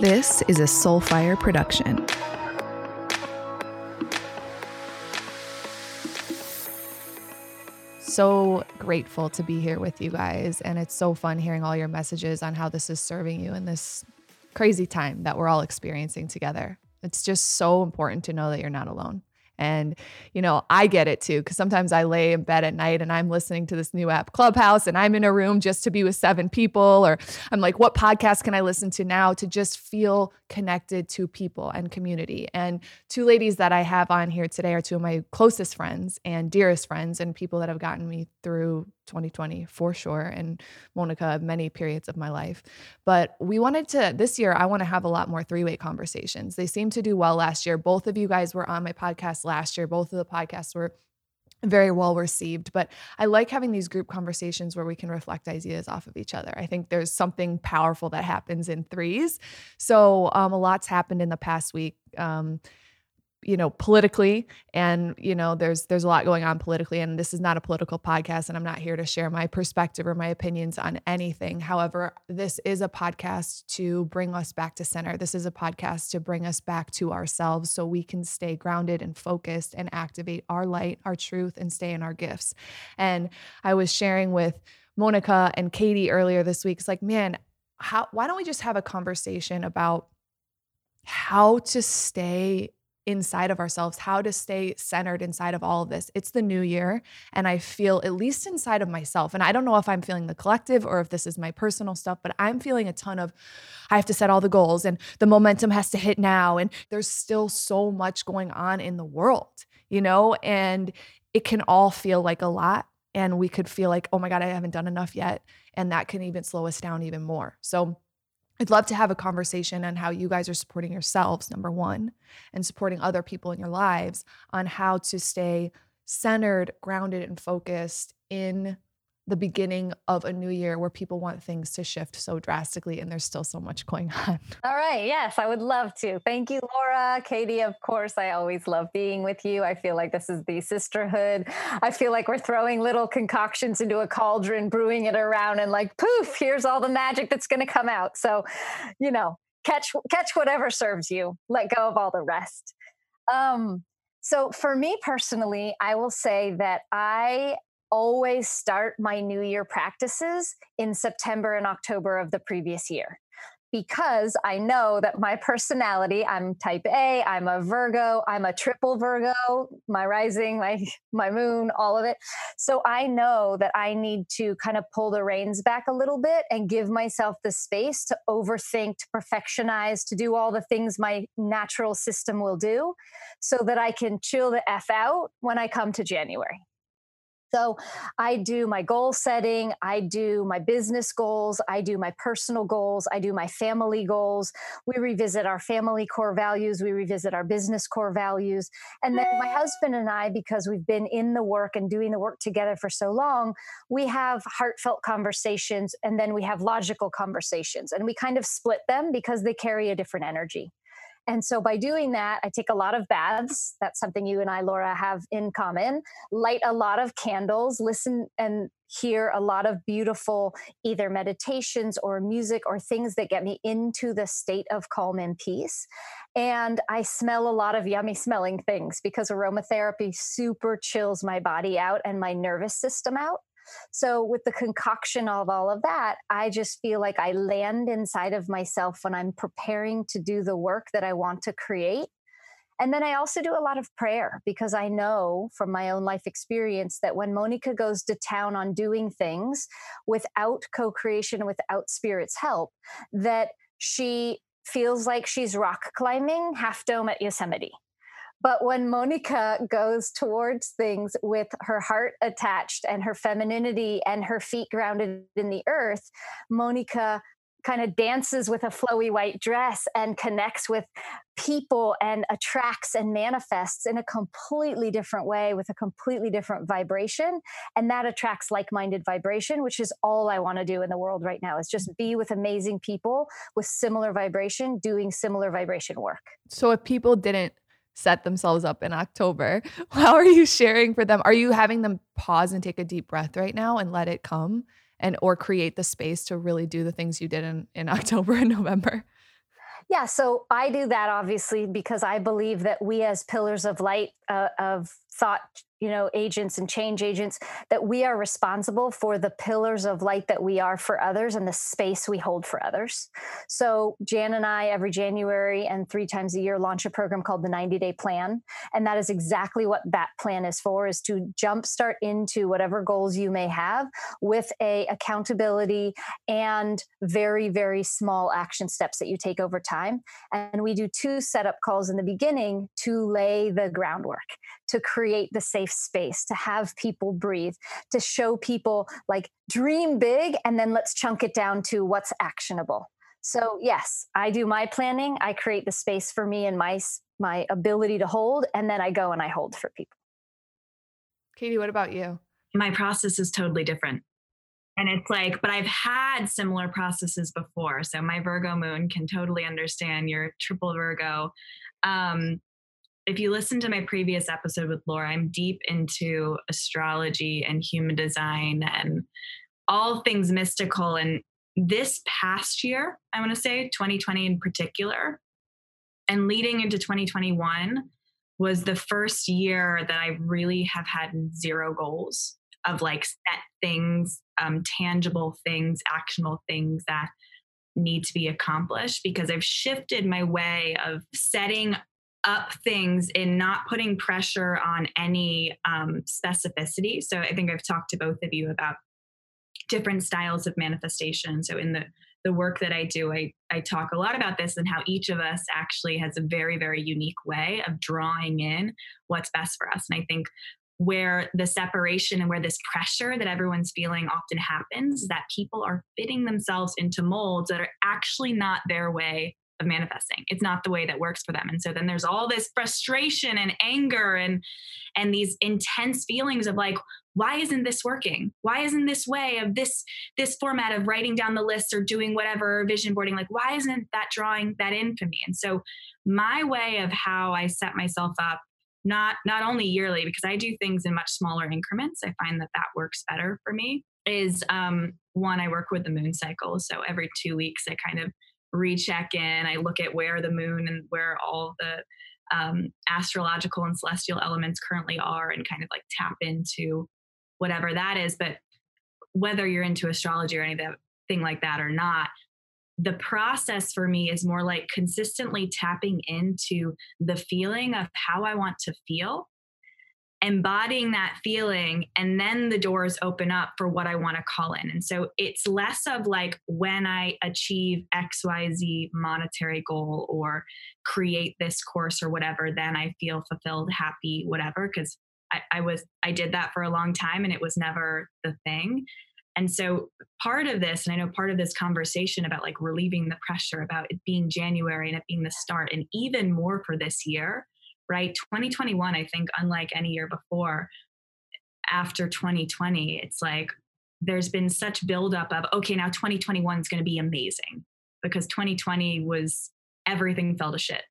This is a Soulfire production. So grateful to be here with you guys. And it's so fun hearing all your messages on how this is serving you in this crazy time that we're all experiencing together. It's just so important to know that you're not alone. And, you know, I get it too, because sometimes I lay in bed at night and I'm listening to this new app, Clubhouse, and I'm in a room just to be with seven people. Or I'm like, what podcast can I listen to now to just feel connected to people and community? And two ladies that I have on here today are two of my closest friends and dearest friends, and people that have gotten me through 2020 for sure and Monica many periods of my life. But we wanted to this year I want to have a lot more three-way conversations. They seemed to do well last year. Both of you guys were on my podcast last year. Both of the podcasts were very well received. But I like having these group conversations where we can reflect ideas off of each other. I think there's something powerful that happens in threes. So um, a lot's happened in the past week. Um, you know politically and you know there's there's a lot going on politically and this is not a political podcast and I'm not here to share my perspective or my opinions on anything. However this is a podcast to bring us back to center. This is a podcast to bring us back to ourselves so we can stay grounded and focused and activate our light our truth and stay in our gifts. And I was sharing with Monica and Katie earlier this week it's like man how why don't we just have a conversation about how to stay inside of ourselves, how to stay centered inside of all of this. It's the new year, and I feel, at least inside of myself, and I don't know if I'm feeling the collective or if this is my personal stuff, but I'm feeling a ton of, I have to set all the goals and the momentum has to hit now. And there's still so much going on in the world, you know, and it can all feel like a lot. And we could feel like, oh my God, I haven't done enough yet. And that can even slow us down even more. So, I'd love to have a conversation on how you guys are supporting yourselves, number one, and supporting other people in your lives on how to stay centered, grounded, and focused in the beginning of a new year where people want things to shift so drastically and there's still so much going on. All right. Yes, I would love to. Thank you, Laura. Katie, of course, I always love being with you. I feel like this is the sisterhood. I feel like we're throwing little concoctions into a cauldron, brewing it around, and like, poof, here's all the magic that's going to come out. So, you know, catch catch whatever serves you. Let go of all the rest. Um, so for me personally, I will say that I always start my New Year practices in September and October of the previous year because I know that my personality, I'm type A, I'm a Virgo, I'm a triple Virgo, my rising, my my moon, all of it. So I know that I need to kind of pull the reins back a little bit and give myself the space to overthink, to perfectionize, to do all the things my natural system will do so that I can chill the F out when I come to January. So I do my goal setting, I do my business goals, I do my personal goals, I do my family goals. We revisit our family core values, we revisit our business core values. And then my husband and I, because we've been in the work and doing the work together for so long, we have heartfelt conversations and then we have logical conversations. And we kind of split them because they carry a different energy. And so by doing that, I take a lot of baths. That's something you and I, Laura, have in common. Light a lot of candles, listen and hear a lot of beautiful either meditations or music or things that get me into the state of calm and peace. And I smell a lot of yummy smelling things because aromatherapy super chills my body out and my nervous system out. So, with the concoction of all of that, I just feel like I land inside of myself when I'm preparing to do the work that I want to create. And then I also do a lot of prayer because I know from my own life experience that when Monica goes to town on doing things without co creation, without spirit's help, that she feels like she's rock climbing half dome at Yosemite. But when Monica goes towards things with her heart attached and her femininity and her feet grounded in the earth, Monica kind of dances with a flowy white dress and connects with people and attracts and manifests in a completely different way with a completely different vibration. And that attracts like-minded vibration which is all i want to do in the world right now is just be with amazing people with similar vibration doing similar vibration work. So if people didn't set themselves up in October. How are you sharing for them? Are you having them pause and take a deep breath right now and let it come and or create the space to really do the things you did in, in October and November? Yeah, so I do that obviously because I believe that we, as pillars of light uh, of thought you know agents and change agents that we are responsible for the pillars of light that we are for others and the space we hold for others. So jan and i every january and three times a year launch a program called the 90 day plan. And that is exactly what that plan is for is to jumpstart into whatever goals you may have with a accountability and very very small action steps that you take over time. And we do two setup calls in the beginning to lay the groundwork to create the safe space, to have people breathe, to show people like dream big and then let's chunk it down to what's actionable. So, yes, I do my planning, I create the space for me and my my ability to hold and then I go and I hold for people. Katie, what about you? My process is totally different. And it's like, but I've had similar processes before. So my Virgo moon can totally understand your triple Virgo. Um, if you listen to my previous episode with Laura, I'm deep into astrology and human design and all things mystical. And this past year, I want to say 2020 in particular, and leading into 2021 was the first year that I really have had zero goals of like set things, um, tangible things, actionable things that need to be accomplished because I've shifted my way of setting up things in not putting pressure on any um, specificity. So I think I've talked to both of you about different styles of manifestation. So in the the work that I do, I, I talk a lot about this and how each of us actually has a very, very unique way of drawing in what's best for us. And I think where the separation and where this pressure that everyone's feeling often happens is that people are fitting themselves into molds that are actually not their way of manifesting. It's not the way that works for them. And so then there's all this frustration and anger and and these intense feelings of like why isn't this working? Why isn't this way of this this format of writing down the list or doing whatever vision boarding? Like why isn't that drawing that in for me? And so my way of how i set myself up not not only yearly because i do things in much smaller increments i find that that works better for me is um one i work with the moon cycle. So every two weeks i kind of recheck in. I look at where the moon and where all the um, astrological and celestial elements currently are and kind of like tap into whatever that is. But whether you're into astrology or anything like that or not, the process for me is more like consistently tapping into the feeling of how I want to feel embodying that feeling and then the doors open up for what I want to call in. And so it's less of like when I achieve XYZ monetary goal or create this course or whatever, then I feel fulfilled, happy, whatever. Cause I, I was, I did that for a long time and it was never the thing. And so part of this, and I know part of this conversation about like relieving the pressure about it being January and it being the start, and even more for this year, right? 2021, I think, unlike any year before, after 2020, it's like there's been such buildup of, okay, now 2021 is going to be amazing because 2020 was everything fell to shit.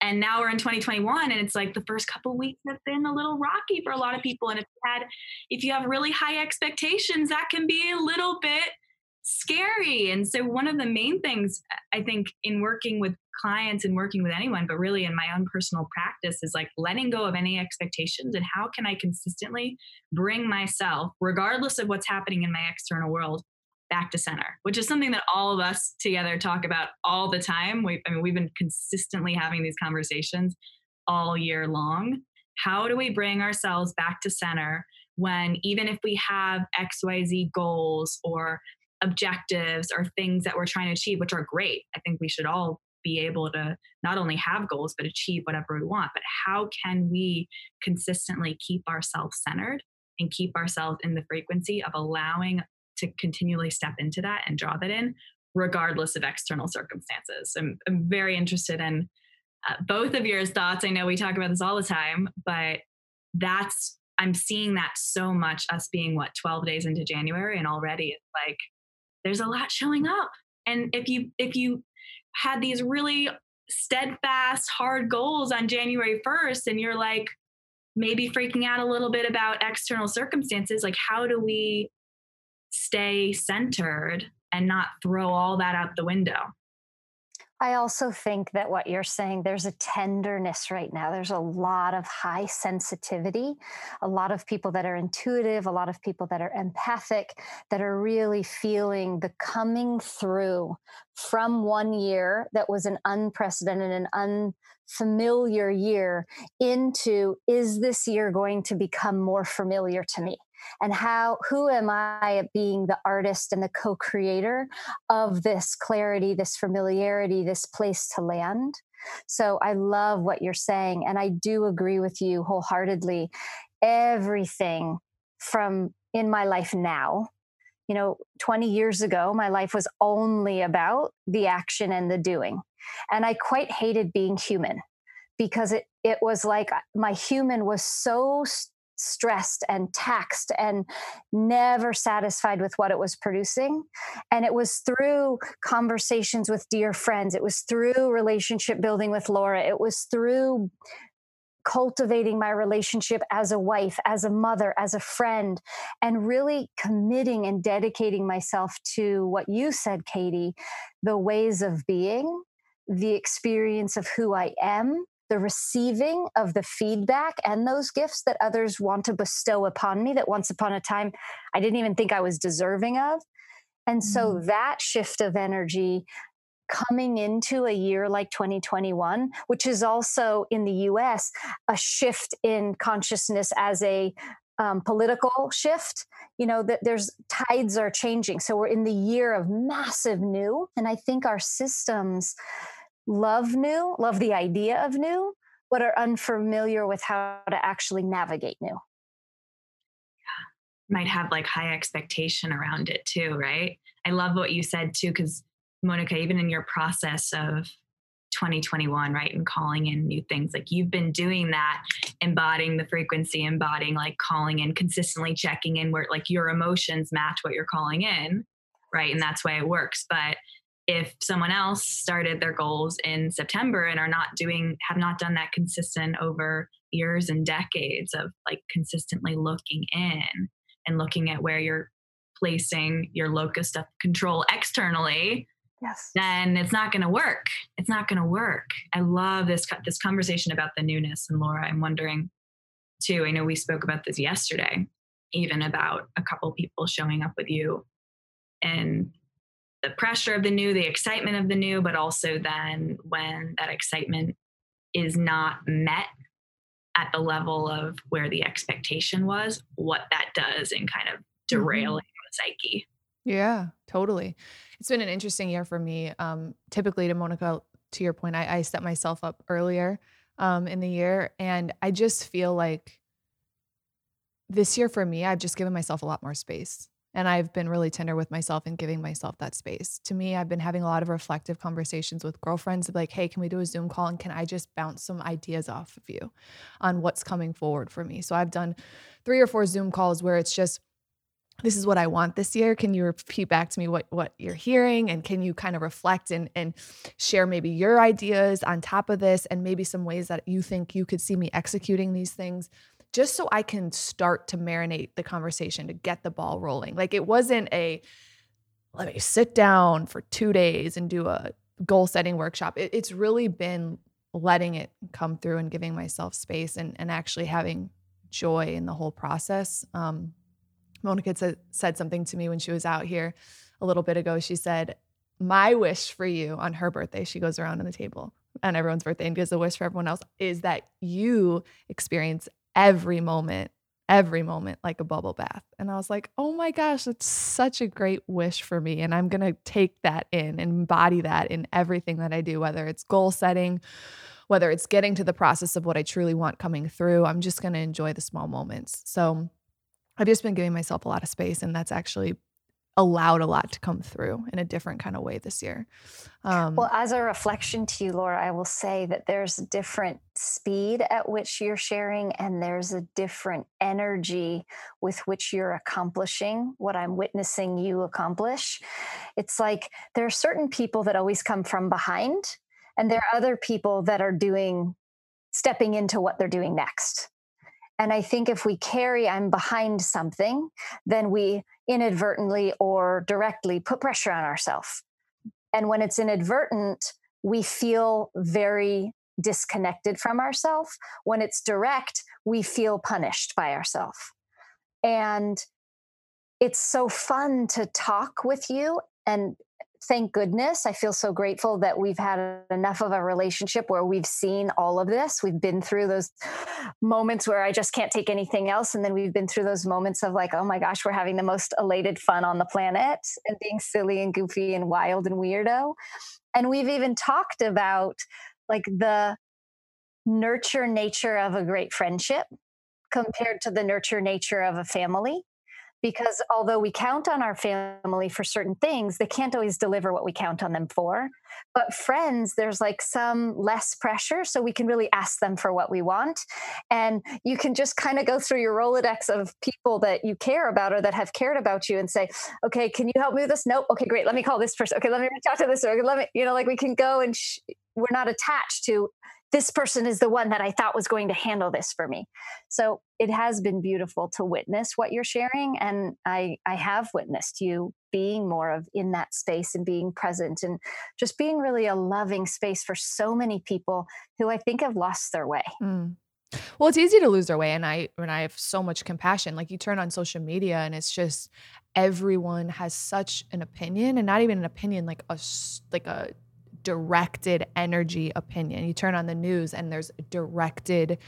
And now we're in 2021, and it's like the first couple weeks have been a little rocky for a lot of people. And if you had, if you have really high expectations, that can be a little bit scary. And so, one of the main things I think in working with clients and working with anyone, but really in my own personal practice is like letting go of any expectations and how can I consistently bring myself, regardless of what's happening in my external world, back to center, which is something that all of us together talk about all the time. We, I mean, we've been consistently having these conversations all year long. How do we bring ourselves back to center when even if we have XYZ goals or objectives or things that we're trying to achieve, which are great. I think we should all be able to not only have goals, but achieve whatever we want. But how can we consistently keep ourselves centered and keep ourselves in the frequency of allowing to continually step into that and draw that in, regardless of external circumstances? I'm, I'm very interested in uh, both of your thoughts. I know we talk about this all the time, but that's I'm seeing that so much us being what 12 days into January and already it's like there's a lot showing up. And if you if you had these really steadfast hard goals on January 1st and you're like maybe freaking out a little bit about external circumstances, like how do we stay centered and not throw all that out the window? I also think that what you're saying, there's a tenderness right now. There's a lot of high sensitivity, a lot of people that are intuitive, a lot of people that are empathic, that are really feeling the coming through from one year that was an unprecedented and unfamiliar year into is this year going to become more familiar to me? And how who am i being the artist and the co-creator of this clarity this familiarity this place to land? So i love what you're saying and i do agree with you wholeheartedly. Everything from in my life now you know 20 years ago my life was only about the action and the doing. And i quite hated being human because it it was like uh, my human was so stressed and taxed and never satisfied with what it was producing. And it was through conversations with dear friends, it was through relationship building with Laura, it was through cultivating my relationship as a wife, as a mother, as a friend, and really committing and dedicating myself to what you said, Katie the ways of being, the experience of who I am, the receiving of the feedback and those gifts that others want to bestow upon me that once upon a time I didn't even think I was deserving of. And so mm. that shift of energy coming into a year like 2021, which is also in the US a shift in consciousness as a um, political shift you know that there's tides are changing so we're in the year of massive new and i think our systems love new, love the idea of new, but are unfamiliar with how to actually navigate new. Yeah. Might have like high expectation around it too, right? I love what you said too, because Monica, even in your process of 2021, right? And calling in new things. Like you've been doing that, embodying the frequency, embodying like calling in, consistently checking in where like your emotions match what you're calling in, right? And that's why it works. But if someone else started their goals in September and are not doing, have not done that consistent over years and decades of like consistently looking in and looking at where you're placing your locus of control externally, yes. then it's not going to work. It's not going to work. I love this this conversation about the newness. And Laura, I'm wondering too. I know we spoke about this yesterday, even about a couple people showing up with you and the pressure of the new, the excitement of the new, but also then when that excitement is not met at the level of where the expectation was, what that does in kind of mm-hmm. derailing mm-hmm. the psyche. Yeah, totally. It's been an interesting year for me. Um, typically, to Monica, to your point, I, I set myself up earlier um, in the year, and I just feel like this year for me, I've just given myself a lot more space. And I've been really tender with myself and giving myself that space. To me, I've been having a lot of reflective conversations with girlfriends like, hey, can we do a Zoom call? And can I just bounce some ideas off of you on what's coming forward for me? So I've done three or four Zoom calls where it's just, this is what I want this year. Can you repeat back to me what what you're hearing? And can you kind of reflect and and share maybe your ideas on top of this and maybe some ways that you think you could see me executing these things? Just so I can start to marinate the conversation to get the ball rolling. Like it wasn't a let me sit down for two days and do a goal setting workshop. It, it's really been letting it come through and giving myself space and, and actually having joy in the whole process. Um, Monica said, said something to me when she was out here a little bit ago. She said, My wish for you on her birthday, she goes around on the table on everyone's birthday and gives a wish for everyone else, is that you experience every moment, every moment like a bubble bath. And I was like, oh my gosh, that's such a great wish for me. And I'm going to take that in and embody that in everything that I do, whether it's goal setting, whether it's getting to the process of what I truly want coming through. I'm just going to enjoy the small moments. So I've just been giving myself a lot of space. And that's actually allowed a lot to come through in a different kind of way this year. Um, well, as a reflection to you, Laura, I will say that there's a different speed at which you're sharing, and there's a different energy with which you're accomplishing what I'm witnessing you accomplish. It's like there are certain people that always come from behind, and there are other people that are doing, stepping into what they're doing next. And I think if we carry, I'm behind something, then we inadvertently or directly put pressure on ourselves. And when it's inadvertent, we feel very disconnected from ourselves. When it's direct, we feel punished by ourselves. And it's so fun to talk with you and thank goodness i feel so grateful that we've had enough of a relationship where we've seen all of this. We've been through those moments where i just can't take anything else and then we've been through those moments of like oh my gosh we're having the most elated fun on the planet and being silly and goofy and wild and weirdo. And we've even talked about like the nurture nature of a great friendship compared to the nurture nature of a family because although we count on our family for certain things, they can't always deliver what we count on them for. But friends, there's like some less pressure. So we can really ask them for what we want. And you can just kind of go through your Rolodex of people that you care about or that have cared about you and say, okay, can you help me with this? Nope. Okay, great. Let me call this person. Okay, let me reach out to this. Or let me, you know, like we can go and sh- we're not attached to this person is the one that I thought was going to handle this for me. So it has been beautiful to witness what you're sharing. And I, I have witnessed you being more of in that space and being present and just being really a loving space for so many people who I think have lost their way. Mm. Well, it's easy to lose their way. And I, when I have so much compassion, like you turn on social media and it's just everyone has such an opinion and not even an opinion, like a, like a directed energy opinion. You turn on the news and there's a directed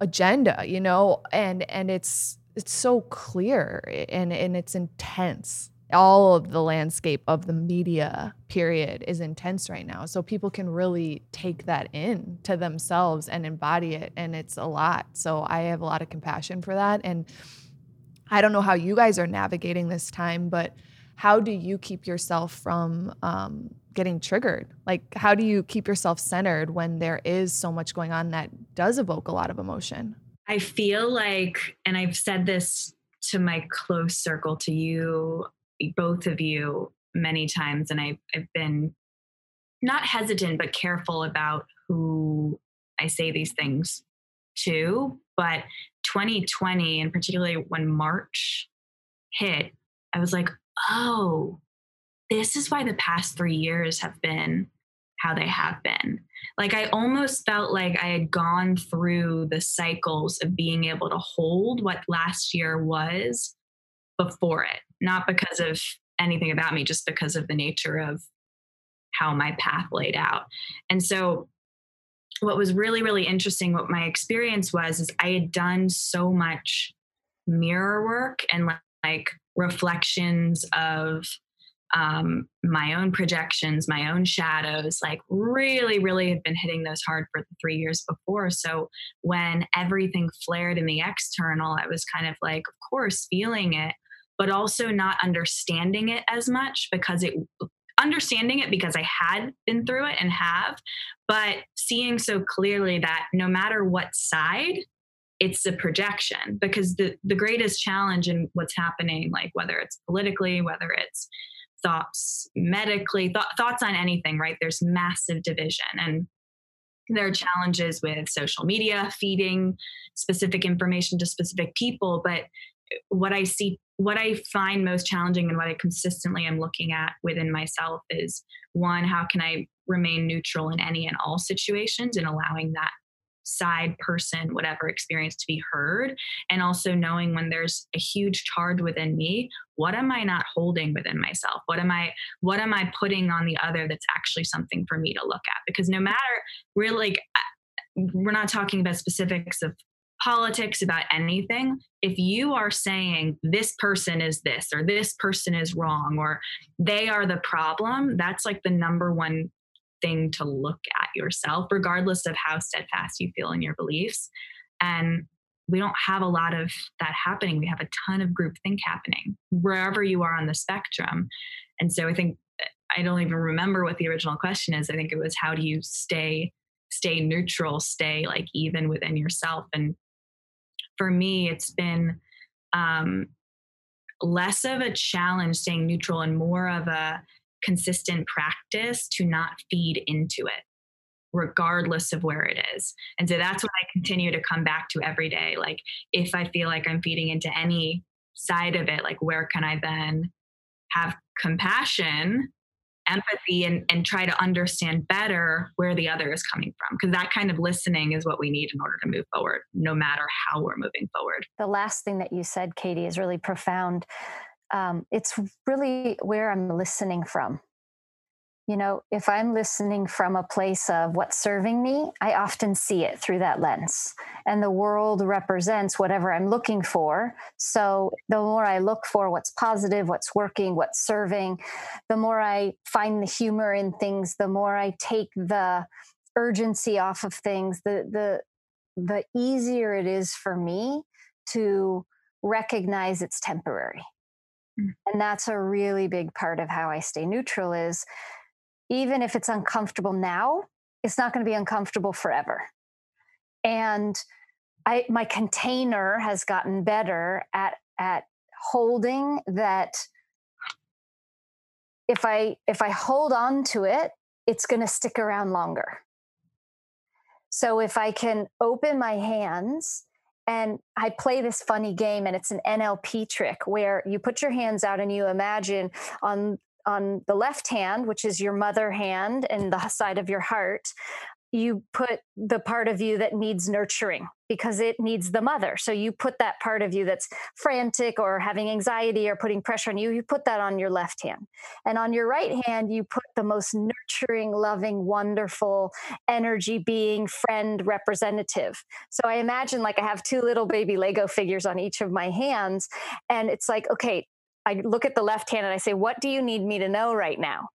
agenda, you know, and and it's it's so clear and and it's intense. All of the landscape of the media period is intense right now. So people can really take that in to themselves and embody it and it's a lot. So I have a lot of compassion for that and I don't know how you guys are navigating this time, but how do you keep yourself from um, getting triggered? Like, how do you keep yourself centered when there is so much going on that does evoke a lot of emotion? I feel like, and I've said this to my close circle, to you, both of you, many times, and I've, I've been not hesitant, but careful about who I say these things to. But 2020, and particularly when March hit, I was like, oh, this is why the past three years have been how they have been. Like I almost felt like I had gone through the cycles of being able to hold what last year was before it, not because of anything about me, just because of the nature of how my path laid out. And so what was really, really interesting, what my experience was, is I had done so much mirror work and like reflections of um, my own projections, my own shadows, like really, really had been hitting those hard for the three years before. So when everything flared in the external, I was kind of like, of course, feeling it, but also not understanding it as much because it understanding it because I had been through it and have, but seeing so clearly that no matter what side it's a projection because the the greatest challenge in what's happening like whether it's politically whether it's thoughts medically th- thoughts on anything right? There's massive division and there are challenges with social media feeding specific information to specific people but what i see what i find most challenging and what i consistently am looking at within myself is one how can i remain neutral in any and all situations and allowing that side person, whatever experience to be heard. And also knowing when there's a huge charge within me, what am I not holding within myself? What am I, what am I putting on the other that's actually something for me to look at? Because no matter we're like, we're not talking about specifics of politics about anything if you are saying this person is this or this person is wrong or they are the problem that's like the number one thing to look at yourself, regardless of how steadfast you feel in your beliefs. And we don't have a lot of that happening. We have a ton of groupthink happening wherever you are on the spectrum. And so I think I don't even remember what the original question is. I think it was how do you stay stay neutral, stay like even within yourself. And for me, it's been um, less of a challenge staying neutral and more of a consistent practice to not feed into it regardless of where it is. And so that's what I continue to come back to every day. Like if I feel like I'm feeding into any side of it, like where can I then have compassion empathy and, and try to understand better where the other is coming from because that kind of listening is what we need in order to move forward no matter how we're moving forward the last thing that you said katie is really profound um, it's really where i'm listening from you know, if I'm listening from a place of what's serving me, I often see it through that lens. And the world represents whatever I'm looking for. So the more I look for what's positive, what's working, what's serving, the more I find the humor in things, the more I take the urgency off of things, the the the easier it is for me to recognize it's temporary. Mm. And that's a really big part of how I stay neutral is even if it's uncomfortable now, it's not going to be uncomfortable forever. And I my container has gotten better at at holding that if I if I hold on to it, it's going to stick around longer. So if I can open my hands and I play this funny game and it's an NLP trick where you put your hands out and you imagine on on the left hand, which is your mother hand and the side of your heart, you put the part of you that needs nurturing because it needs the mother. So you put that part of you that's frantic or having anxiety or putting pressure on you, you put that on your left hand. And on your right hand, you put the most nurturing, loving, wonderful energy being friend representative. So I imagine like I have two little baby Lego figures on each of my hands. And it's like, okay, I look at the left hand and I say, What do you need me to know right now?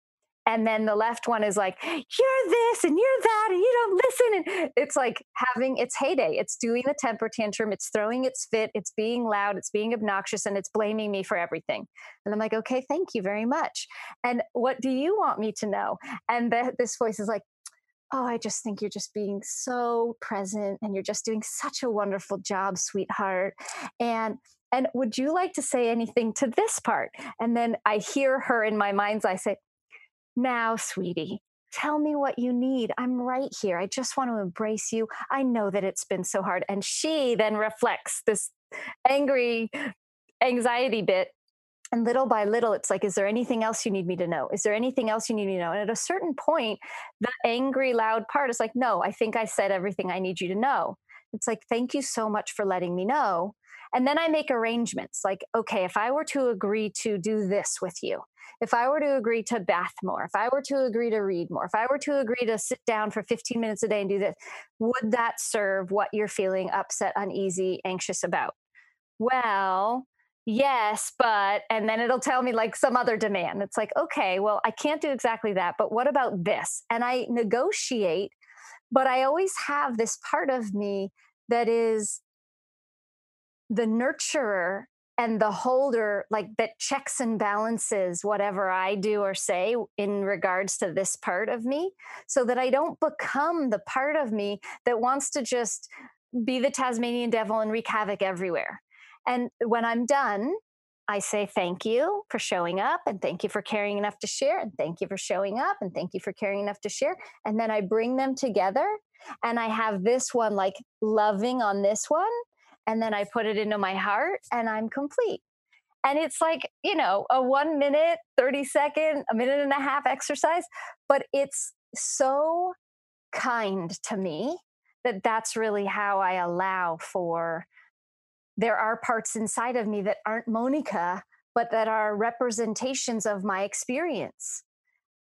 And then the left one is like, You're this and you're that, and you don't listen. And it's like having its heyday. It's doing the temper tantrum, it's throwing its fit, it's being loud, it's being obnoxious, and it's blaming me for everything. And I'm like, Okay, thank you very much. And what do you want me to know? And the, this voice is like, Oh, I just think you're just being so present and you're just doing such a wonderful job, sweetheart. And and would you like to say anything to this part? And then I hear her in my mind's eye say, Now, sweetie, tell me what you need. I'm right here. I just want to embrace you. I know that it's been so hard. And she then reflects this angry anxiety bit. And little by little, it's like, is there anything else you need me to know? Is there anything else you need me to know? And at a certain point, the angry, loud part is like, no, I think I said everything I need you to know. It's like, thank you so much for letting me know. And then I make arrangements like, okay, if I were to agree to do this with you, if I were to agree to bath more, if I were to agree to read more, if I were to agree to sit down for 15 minutes a day and do this, would that serve what you're feeling upset, uneasy, anxious about? Well, yes, but, and then it'll tell me like some other demand. It's like, okay, well, I can't do exactly that, but what about this? And I negotiate, but I always have this part of me that is the nurturer and the holder like that checks and balances whatever i do or say in regards to this part of me so that i don't become the part of me that wants to just be the tasmanian devil and wreak havoc everywhere and when i'm done I say thank you for showing up and thank you for caring enough to share and thank you for showing up and thank you for caring enough to share. And then I bring them together and I have this one like loving on this one and then I put it into my heart and I'm complete. And it's like, you know, a one minute, 30 second, a minute and a half exercise, but it's so kind to me that that's really how I allow for. There are parts inside of me that aren't Monica, but that are representations of my experience.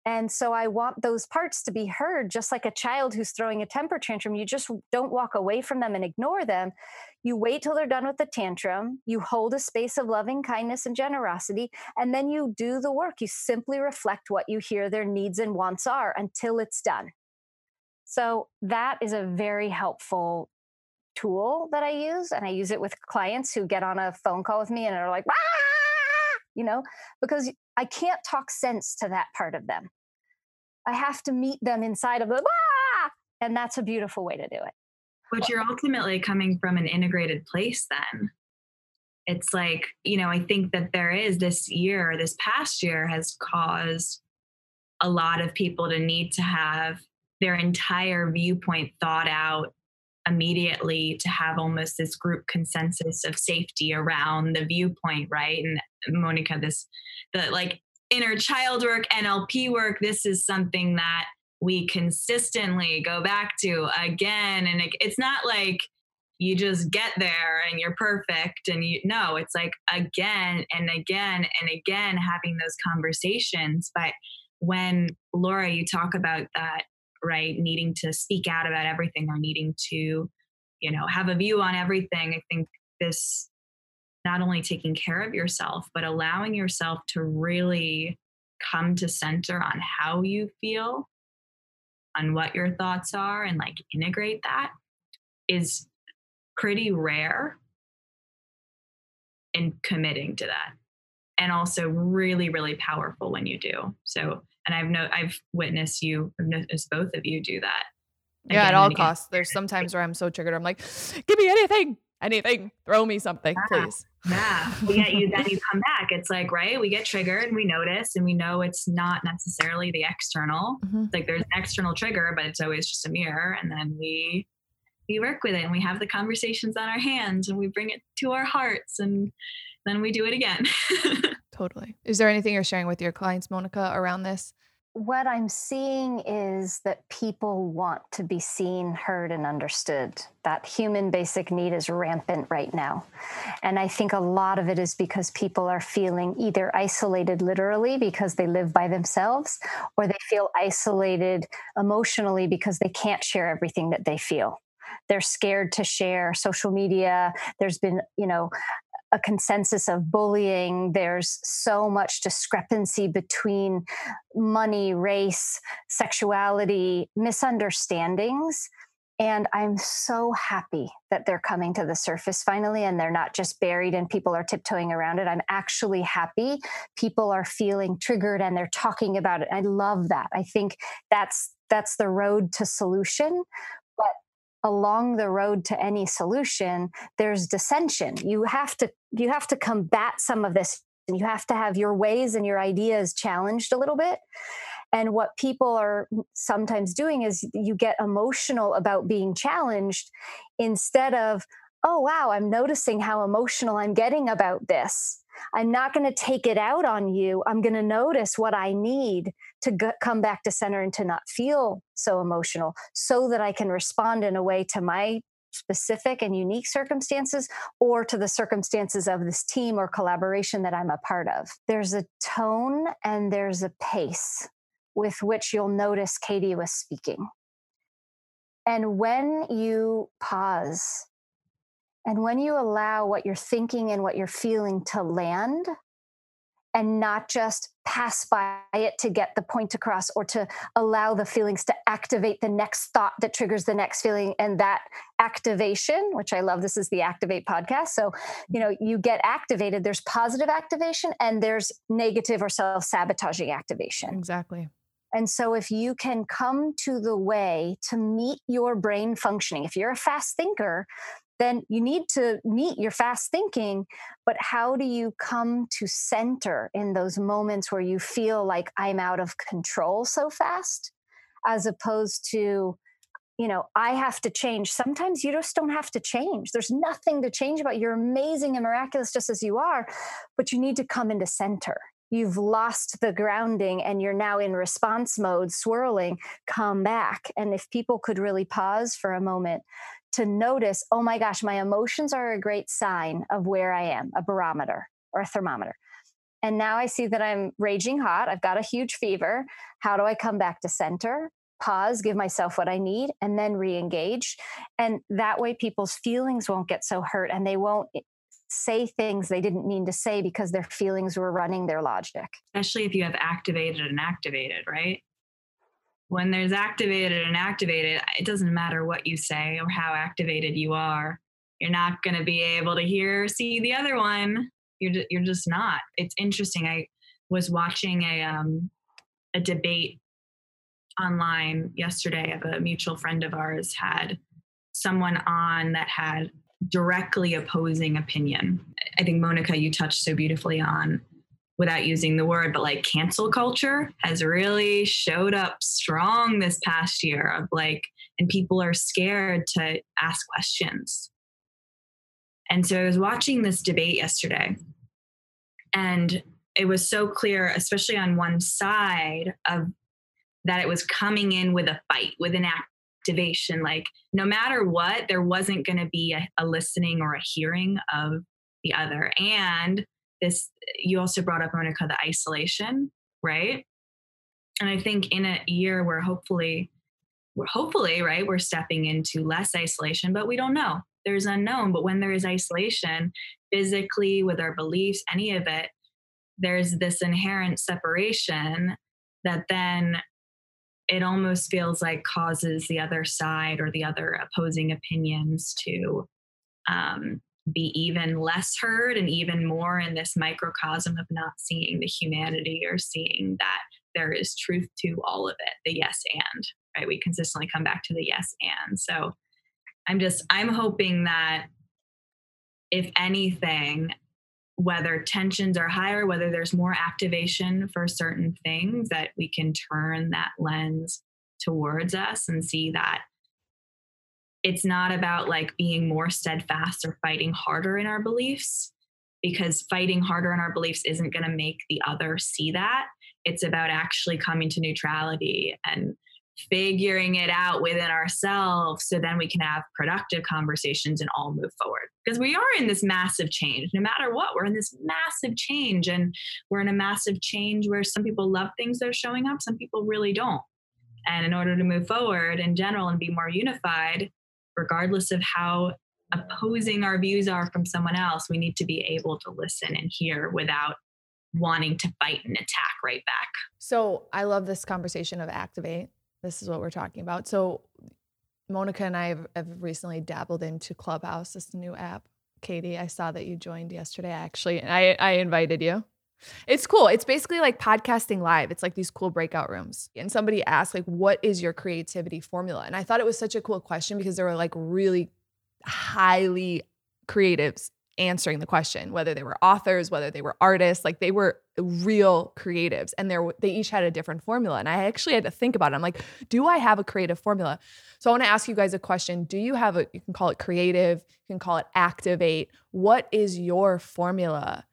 And so I want those parts to be heard, just like a child who's throwing a temper tantrum. You just don't walk away from them and ignore them. You wait till they're done with the tantrum. You hold a space of loving kindness and generosity, and then you do the work. You simply reflect what you hear their needs and wants are until it's done. So that is a very helpful tool that I use. And I use it with clients who get on a phone call with me and are like, ah! You know, because I can't talk sense to that part of them. I have to meet them inside of the ah! and that's a beautiful way to do it. But you're ultimately coming from an integrated place then. It's like, you know, I think that there is this year, this past year has caused a lot of people to need to have their entire viewpoint thought out immediately to have almost this group consensus of safety around the viewpoint, right? And Monica, this the like inner child work, NLP work, this is something that we consistently go back to again. And it, it's not like you just get there and you're perfect. And you no, it's like again and again and again having those conversations. But when Laura, you talk about that, right? Needing to speak out about everything or needing to, you know, have a view on everything. I think this not only taking care of yourself, but allowing yourself to really come to center on how you feel, on what your thoughts are, and like integrate that is pretty rare in committing to that. And also really, really powerful when you do. So, and I've no, I've witnessed you, I've noticed both of you do that. Yeah, at all costs. There's sometimes where I'm so triggered, I'm like, give me anything, anything, throw me something, yeah. please. Yeah. Yet you then you come back. It's like, right, we get triggered and we notice and we know it's not necessarily the external. Mm-hmm. Like there's an external trigger, but it's always just a mirror. And then we we work with it and we have the conversations on our hands and we bring it to our hearts and then we do it again. totally. Is there anything you're sharing with your clients, Monica, around this? what I'm seeing is that people want to be seen, heard, and understood. That human basic need is rampant right now. And I think a lot of it is because people are feeling either isolated literally because they live by themselves, or they feel isolated emotionally because they can't share everything that they feel they're scared to share social media there's been you know a consensus of bullying. There's so much discrepancy between money, race, sexuality, misunderstandings. And I'm so happy that they're coming to the surface finally and they're not just buried and people are tiptoeing around it. I'm actually happy people are feeling triggered and they're talking about it. I love that. I think that's that's the road to solution along the road to any solution there's dissension. You have to you have to combat some of this. And you have to have your ways and your ideas challenged a little bit. And what people are sometimes doing is you get emotional about being challenged instead of oh wow i'm noticing how emotional i'm getting about this. I'm not going to take it out on you. I'm going to notice what I need to come back to center and to not feel so emotional so that I can respond in a way to my specific and unique circumstances or to the circumstances of this team or collaboration that I'm a part of. There's a tone and there's a pace with which you'll notice Katie was speaking. And when you pause and when you allow what you're thinking and what you're feeling to land and not just pass by it to get the point across or to allow the feelings to activate the next thought that triggers the next feeling. And that activation which i love this is the activate podcast. So you know you get activated there's positive activation and there's negative or self-sabotaging activation. Exactly. And so, if you can come to the way to meet your brain functioning, if you're a fast thinker, then you need to meet your fast thinking. But how do you come to center in those moments where you feel like I'm out of control so fast, as opposed to, you know, I have to change. Sometimes you just don't have to change. There's nothing to change about. You're amazing and miraculous just as you are, but you need to come into center you've lost the grounding and you're now in response mode swirling come back and if people could really pause for a moment to notice, oh my gosh, my emotions are a great sign of where I am, a barometer or a thermometer. And now I see that I'm raging hot. I've got a huge fever. How do I come back to center? Pause, give myself what I need, and then re engage. And that way, people's feelings won't get so hurt and they won't eh, say things they didn't mean to say because their feelings were running their logic. Especially if you have activated and activated, right? When there's activated and activated, it doesn't matter what you say or how activated you are. You're not going to be able to hear see the other one. You're you're just not. It's interesting. I was watching a um, a debate online yesterday of a mutual friend of ours had someone on that had directly opposing opinion. I think Monica, you touched so beautifully on without using the word, but like cancel culture has really showed up strong this past year of like, and people are scared to ask questions. And so I was watching this debate yesterday, and it was so clear, especially on one side of that it was coming in with a fight, with an activation. Like no matter what, there wasn't going to be a, a listening or a hearing of the other. And this, you also brought up, Monica, the isolation, right? And I think in a year where hopefully, we're hopefully, right, we're stepping into less isolation, but we don't know. There's unknown. But when there is isolation, physically, with our beliefs, any of it, there's this inherent separation that then it almost feels like causes the other side or the other opposing opinions to um, be even less heard and even more in this microcosm of not seeing the humanity or seeing that there is truth to all of it the yes and right? We consistently come back to the yes and. So i'm just i'm hoping that if anything whether tensions are higher, whether there's more activation for certain things, that we can turn that lens towards us and see that it's not about like being more steadfast or fighting harder in our beliefs, because fighting harder in our beliefs isn't going to make the other see that. It's about actually coming to neutrality and figuring it out within ourselves so then we can have productive conversations and all move forward. Because we are in this massive change. No matter what we're in this massive change and we're in a massive change where some people love things that are showing up some people really don't. And in order to move forward in general and be more unified regardless of how opposing our views are from someone else we need to be able to listen and hear without wanting to fight and attack right back so i love this conversation of activate this is what we're talking about. So, Monica and I have, have recently dabbled into Clubhouse, this new app. Katie, I saw that you joined yesterday. Actually, I I invited you. It's cool. It's basically like podcasting live. It's like these cool breakout rooms. And somebody asked like what is your creativity formula? And I thought it was such a cool question because there were like really highly creatives answering the question, whether they were authors, whether they were artists, like they were real creatives and they they each had a different formula. And I actually had to think about it. I'm like, do I have a creative formula? So I want to ask you guys a question. Do you have a you can call it creative, you can call it activate. What is your formula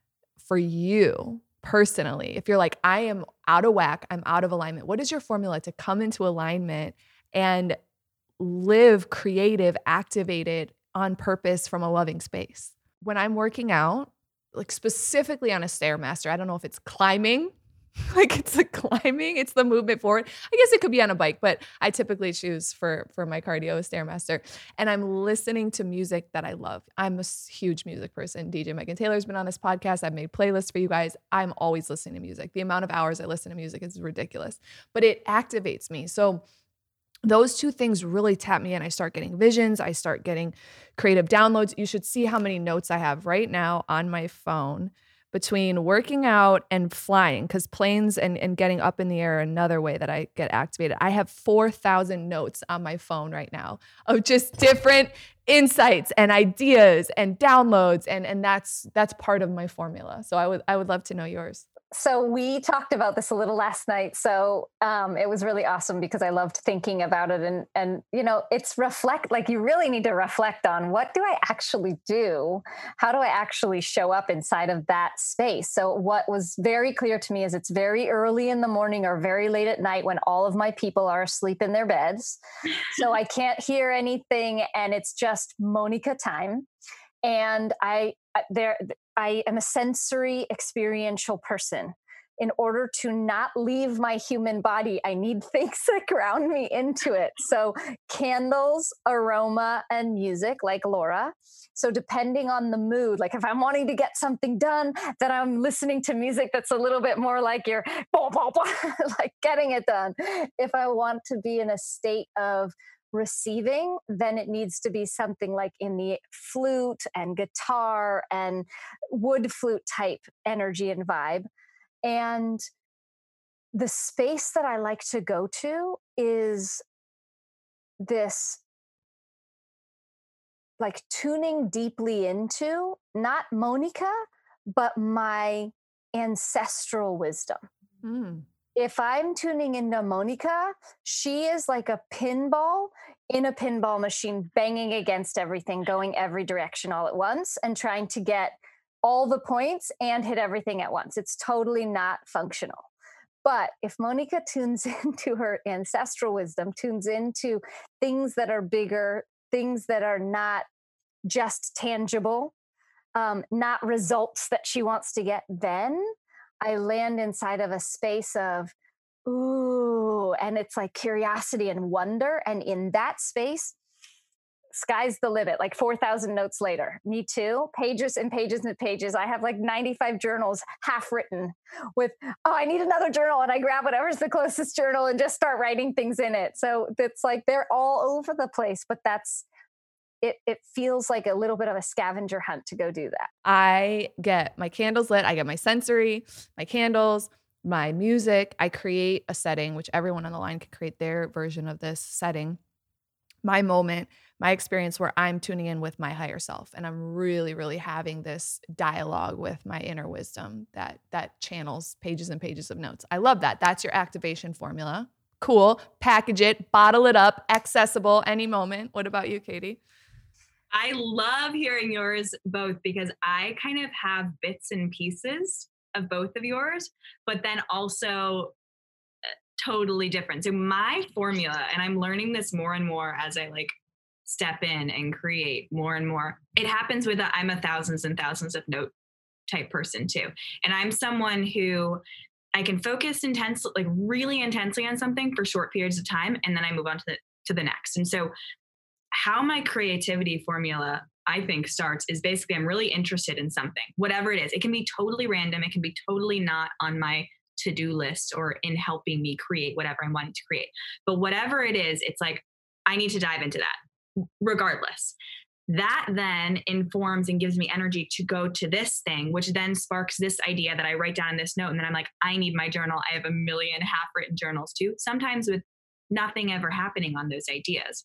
for you personally? If you're like, I am out of whack, I'm out of alignment. What is your formula to come into alignment and live creative, activated on purpose from a loving space? when I'm working out, like specifically on a stairmaster, I don't know if it's climbing, like it's the climbing, it's the movement forward. I guess it could be on a bike, but I typically choose for for my cardio stairmaster. And I'm listening to music that I love. I'm a huge music person. DJ Megan Taylor's been on this podcast. I've made playlists for you guys. I'm always listening to music. The amount of hours I listen to music is ridiculous, but it activates me. So those two things really tap me in. I start getting visions, I start getting creative downloads. You should see how many notes I have right now on my phone between working out and flying, because planes and, and getting up in the air another way that I get activated. I have 4,000 notes on my phone right now of just different insights and ideas and downloads. And, and that's that's part of my formula. So I would I would love to know yours so we talked about this a little last night so um, it was really awesome because i loved thinking about it and and you know it's reflect like you really need to reflect on what do i actually do? How do i actually show up inside of that space? So what was very clear to me is it's very early in the morning or very late at night when all of my people are asleep in their beds so i can't hear anything and it's just monica time. And i there I am a sensory experiential person. In order to not leave my human body, I need things that ground me into it. So, candles, aroma, and music, like Laura. So, depending on the mood, like if I'm wanting to get something done, then I'm listening to music that's a little bit more like you're like getting it done. If I want to be in a state of receiving, then it needs to be something like in the flute and guitar and wood flute type energy and vibe. And the space that I like to go to is this like tuning deeply into not Monica, but my ancestral wisdom. Mm if I'm tuning into Monica, she is like a pinball in a pinball machine, banging against everything, going every direction all at once, and trying to get all the points and hit everything at once. It's totally not functional. But if Monica tunes into her ancestral wisdom, tunes into things that are bigger, things that are not just tangible, um, not results that she wants to get, then I land inside of a space of, ooh, and it's like curiosity and wonder. And in that space, sky's the limit like 4000 notes later me too pages and pages and pages i have like 95 journals half written with oh i need another journal and i grab whatever's the closest journal and just start writing things in it so it's like they're all over the place but that's it, it feels like a little bit of a scavenger hunt to go do that i get my candles lit i get my sensory my candles my music i create a setting which everyone on the line can create their version of this setting my moment my experience where I'm tuning in with my higher self and I'm really really having this dialogue with my inner wisdom that that channels pages and pages of notes. I love that. That's your activation formula. Cool. Package it, bottle it up, accessible any moment. What about you, Katie? I love hearing yours both because I kind of have bits and pieces of both of yours, but then also uh, totally different. So my formula, and I'm learning this more and more as I like step in and create more and more. It happens with i am a thousands and thousands of note type person too. And I'm someone who I can focus intensely, like really intensely on something for short periods of time, and then I move on to the to the next. And so how my creativity formula I think starts is basically I'm really interested in something, whatever it is. It can be totally random, it can be totally not on my to do list or in helping me create whatever I'm wanting to create. But whatever it is, it's like, I need to dive into that regardless. That then informs and gives me energy to go to this thing, which then sparks this idea that I write down in this note. And then I'm like, I need my journal. I have a million half written journals too, sometimes with nothing ever happening on those ideas.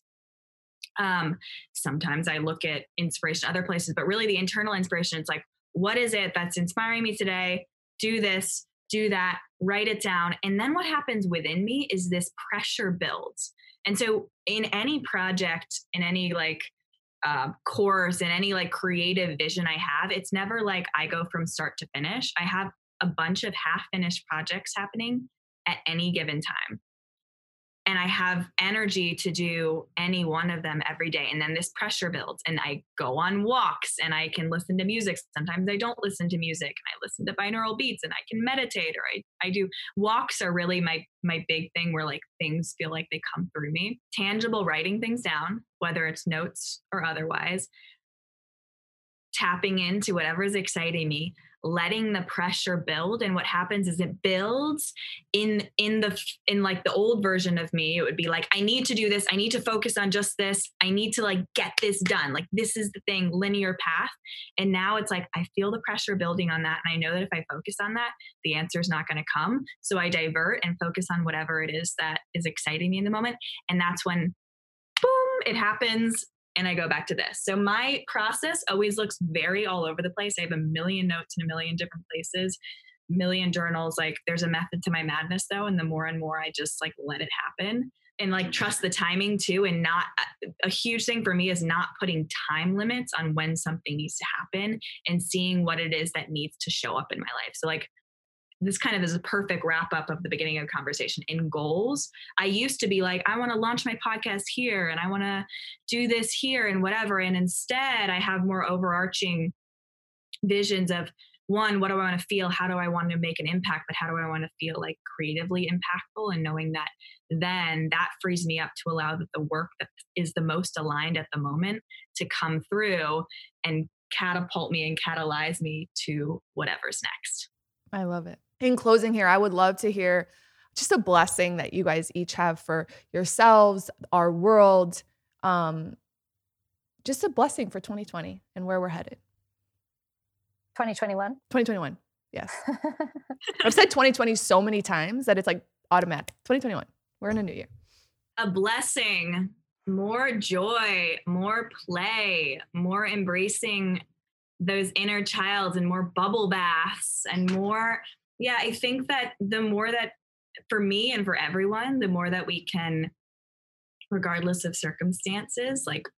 Um, sometimes I look at inspiration other places, but really the internal inspiration, it's like, what is it that's inspiring me today? Do this, do that, write it down. And then what happens within me is this pressure builds. And so, in any project, in any like uh, course, in any like creative vision I have, it's never like I go from start to finish. I have a bunch of half finished projects happening at any given time and I have energy to do any one of them every day. And then this pressure builds, and I go on walks and I can listen to music. Sometimes I don't listen to music and I listen to binaural beats and I can meditate or I, I do walks are really my my big thing where like things feel like they come through me. Tangible writing things down, whether it's notes or otherwise, tapping into whatever is exciting me letting the pressure build. And what happens is it builds in in the in like the old version of me. It would be like i need to do this. I need to focus on just this. I need to like get this done. Like this is the thing linear path. And now it's like i feel the pressure building on that. And i know that if i focus on that the answer is not going to come. So i divert and focus on whatever it is that is exciting me in the moment. And that's when boom it happens and I go back to this. So my process always looks very all over the place. I have a million notes in a million different places, million journals. Like there's a method to my madness though. And the more and more I just like let it happen and like trust the timing too. And not a huge thing for me is not putting time limits on when something needs to happen and seeing what it is that needs to show up in my life. So like this kind of is a perfect wrap up of the beginning of the conversation in goals. I used to be like, I want to launch my podcast here and I want to do this here and whatever. And instead, I have more overarching visions of one, what do I want to feel? How do I want to make an impact? But how do I want to feel like creatively impactful? And knowing that then that frees me up to allow the work that is the most aligned at the moment to come through and catapult me and catalyze me to whatever's next. I love it in closing here, I would love to hear just a blessing that you guys each have for yourselves, our world, um, just a blessing for 2020 and where we're headed. 2021? 2021. Yes. I've said 2020 so many times that it's like automatic. 2021. We're in a new year. A blessing, more joy, more play, more embracing those inner childs and more bubble baths and more yeah, I think that the more that for me and for everyone, the more that we can, regardless of circumstances, like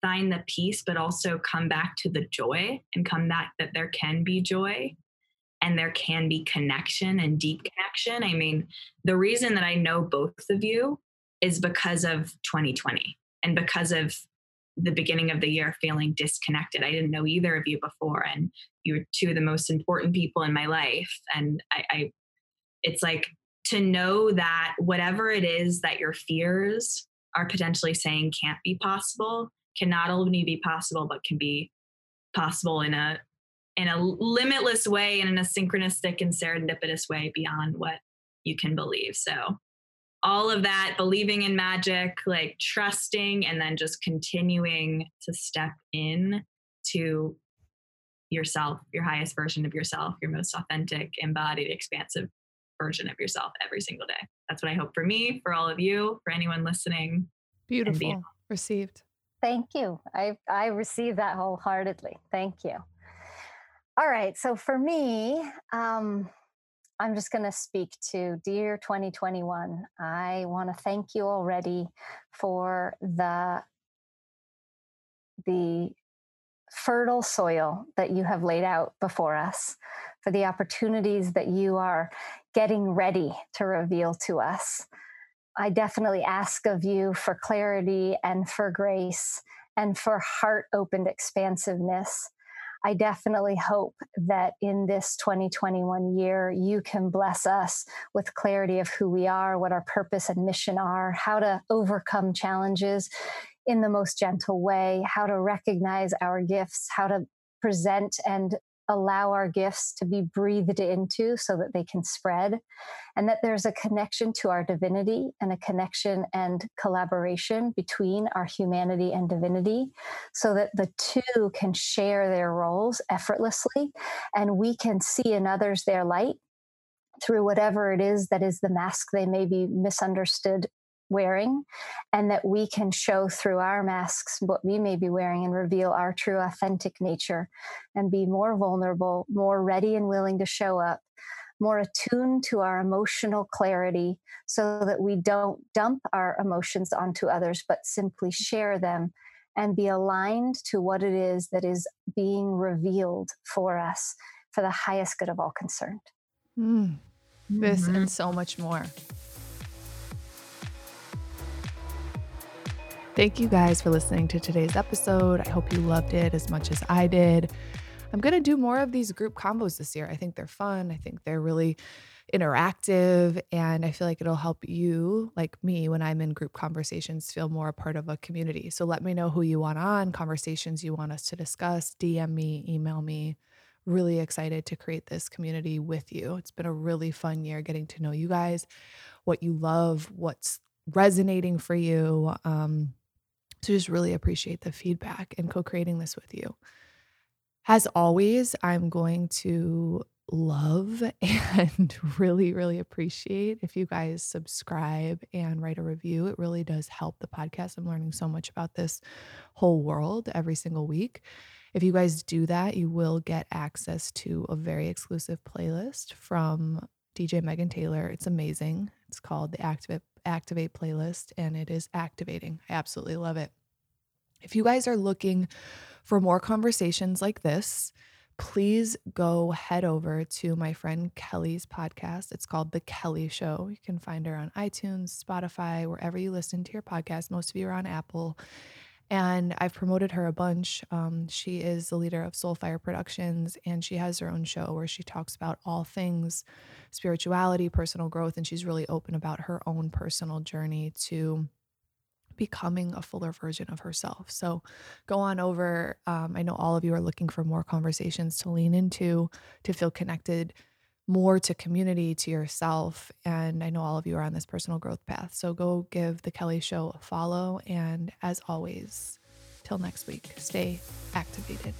find the peace, but also come back to the joy and come back that there can be joy and there can be connection and deep connection. I mean, the reason that I know both of you is because of 2020 and because of the beginning of the year feeling disconnected. I didn't know either of you before, and you were two of the most important people in my life. And I, I it's like to know that whatever it is that your fears are potentially saying can't be possible can not only be possible but can be possible in a in a limitless way and in a synchronistic and serendipitous way beyond what you can believe so all of that believing in magic like trusting and then just continuing to step in to yourself your highest version of yourself your most authentic embodied expansive version of yourself every single day that's what i hope for me for all of you for anyone listening beautiful received Thank you. I I receive that wholeheartedly. Thank you. All right. So for me, um, I'm just going to speak to dear 2021. I want to thank you already for the the fertile soil that you have laid out before us, for the opportunities that you are getting ready to reveal to us. I definitely ask of you for clarity and for grace and for heart opened expansiveness. I definitely hope that in this 2021 year, you can bless us with clarity of who we are, what our purpose and mission are, how to overcome challenges in the most gentle way, how to recognize our gifts, how to present and allow our gifts to be breathed into so that they can spread, and that there's a connection to our divinity and a connection and collaboration between our humanity and divinity so that the two can share their roles effortlessly and we can see in others their light through whatever it is that is the mask they may be misunderstood wearing, and that we can show through our masks what we may be wearing and reveal our true authentic nature and be more vulnerable, more ready and willing to show up, more attuned to our emotional clarity so that we don't dump our emotions onto others, but simply share them and be aligned to what it is that is being revealed for us for the highest good of all concerned. Mm. This mm-hmm. and so much more. Thank you guys for listening to today's episode. I hope you loved it as much as I did. I'm going to do more of these group combos this year. I think they're fun. I think they're really interactive. And I feel like it'll help you, like me, when I'm in group conversations, feel more a part of a community. So let me know who you want on, conversations you want us to discuss. DM me, email me. Really excited to create this community with you. It's been a really fun year getting to know you guys, what you love, what's resonating for you. Um, so just really appreciate the feedback and co creating this with you. As always, I'm going to love and really, really appreciate if you guys subscribe and write a review. It really does help the podcast. I'm learning so much about this whole world every single week. If you guys do that, you will get access to a very exclusive playlist from DJ Megan Taylor. It's amazing. It's called the Activate Activate playlist and it is activating. I absolutely love it. If you guys are looking for more conversations like this, please go head over to my friend Kelly's podcast. It's called The Kelly Show. You can find her on iTunes, Spotify, wherever you listen to your podcast. Most of you are on Apple. And I've promoted her a bunch. Um, she is the leader of Soulfire Productions, and she has her own show where she talks about all things spirituality, personal growth, and she's really open about her own personal journey to becoming a fuller version of herself. So go on over. Um, I know all of you are looking for more conversations to lean into, to feel connected more to community, to yourself. And I know all of you are on this personal growth path. So go give The Kelly Show a follow. And as always, till next week, stay activated.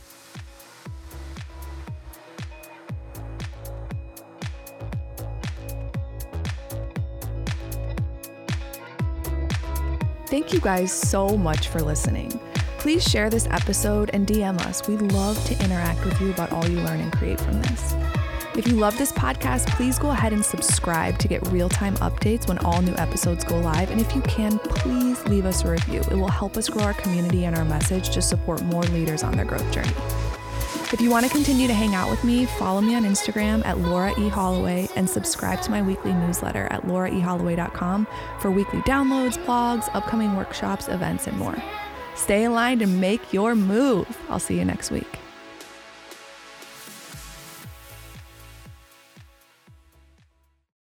Thank you guys so much for listening. Please share this episode and DM us. We'd love to interact with you about all you learn and create from this. If you love this podcast, please go ahead and subscribe to get real time updates when all new episodes go live. And if you can, please leave us a review. It will help us grow our community and our message to support more leaders on their growth journey. If you want to continue to hang out with me, follow me on Instagram at Laura E. Holloway and subscribe to my weekly newsletter at lauraeholloway.com for weekly downloads, blogs, upcoming workshops, events, and more. Stay aligned and make your move. I'll see you next week.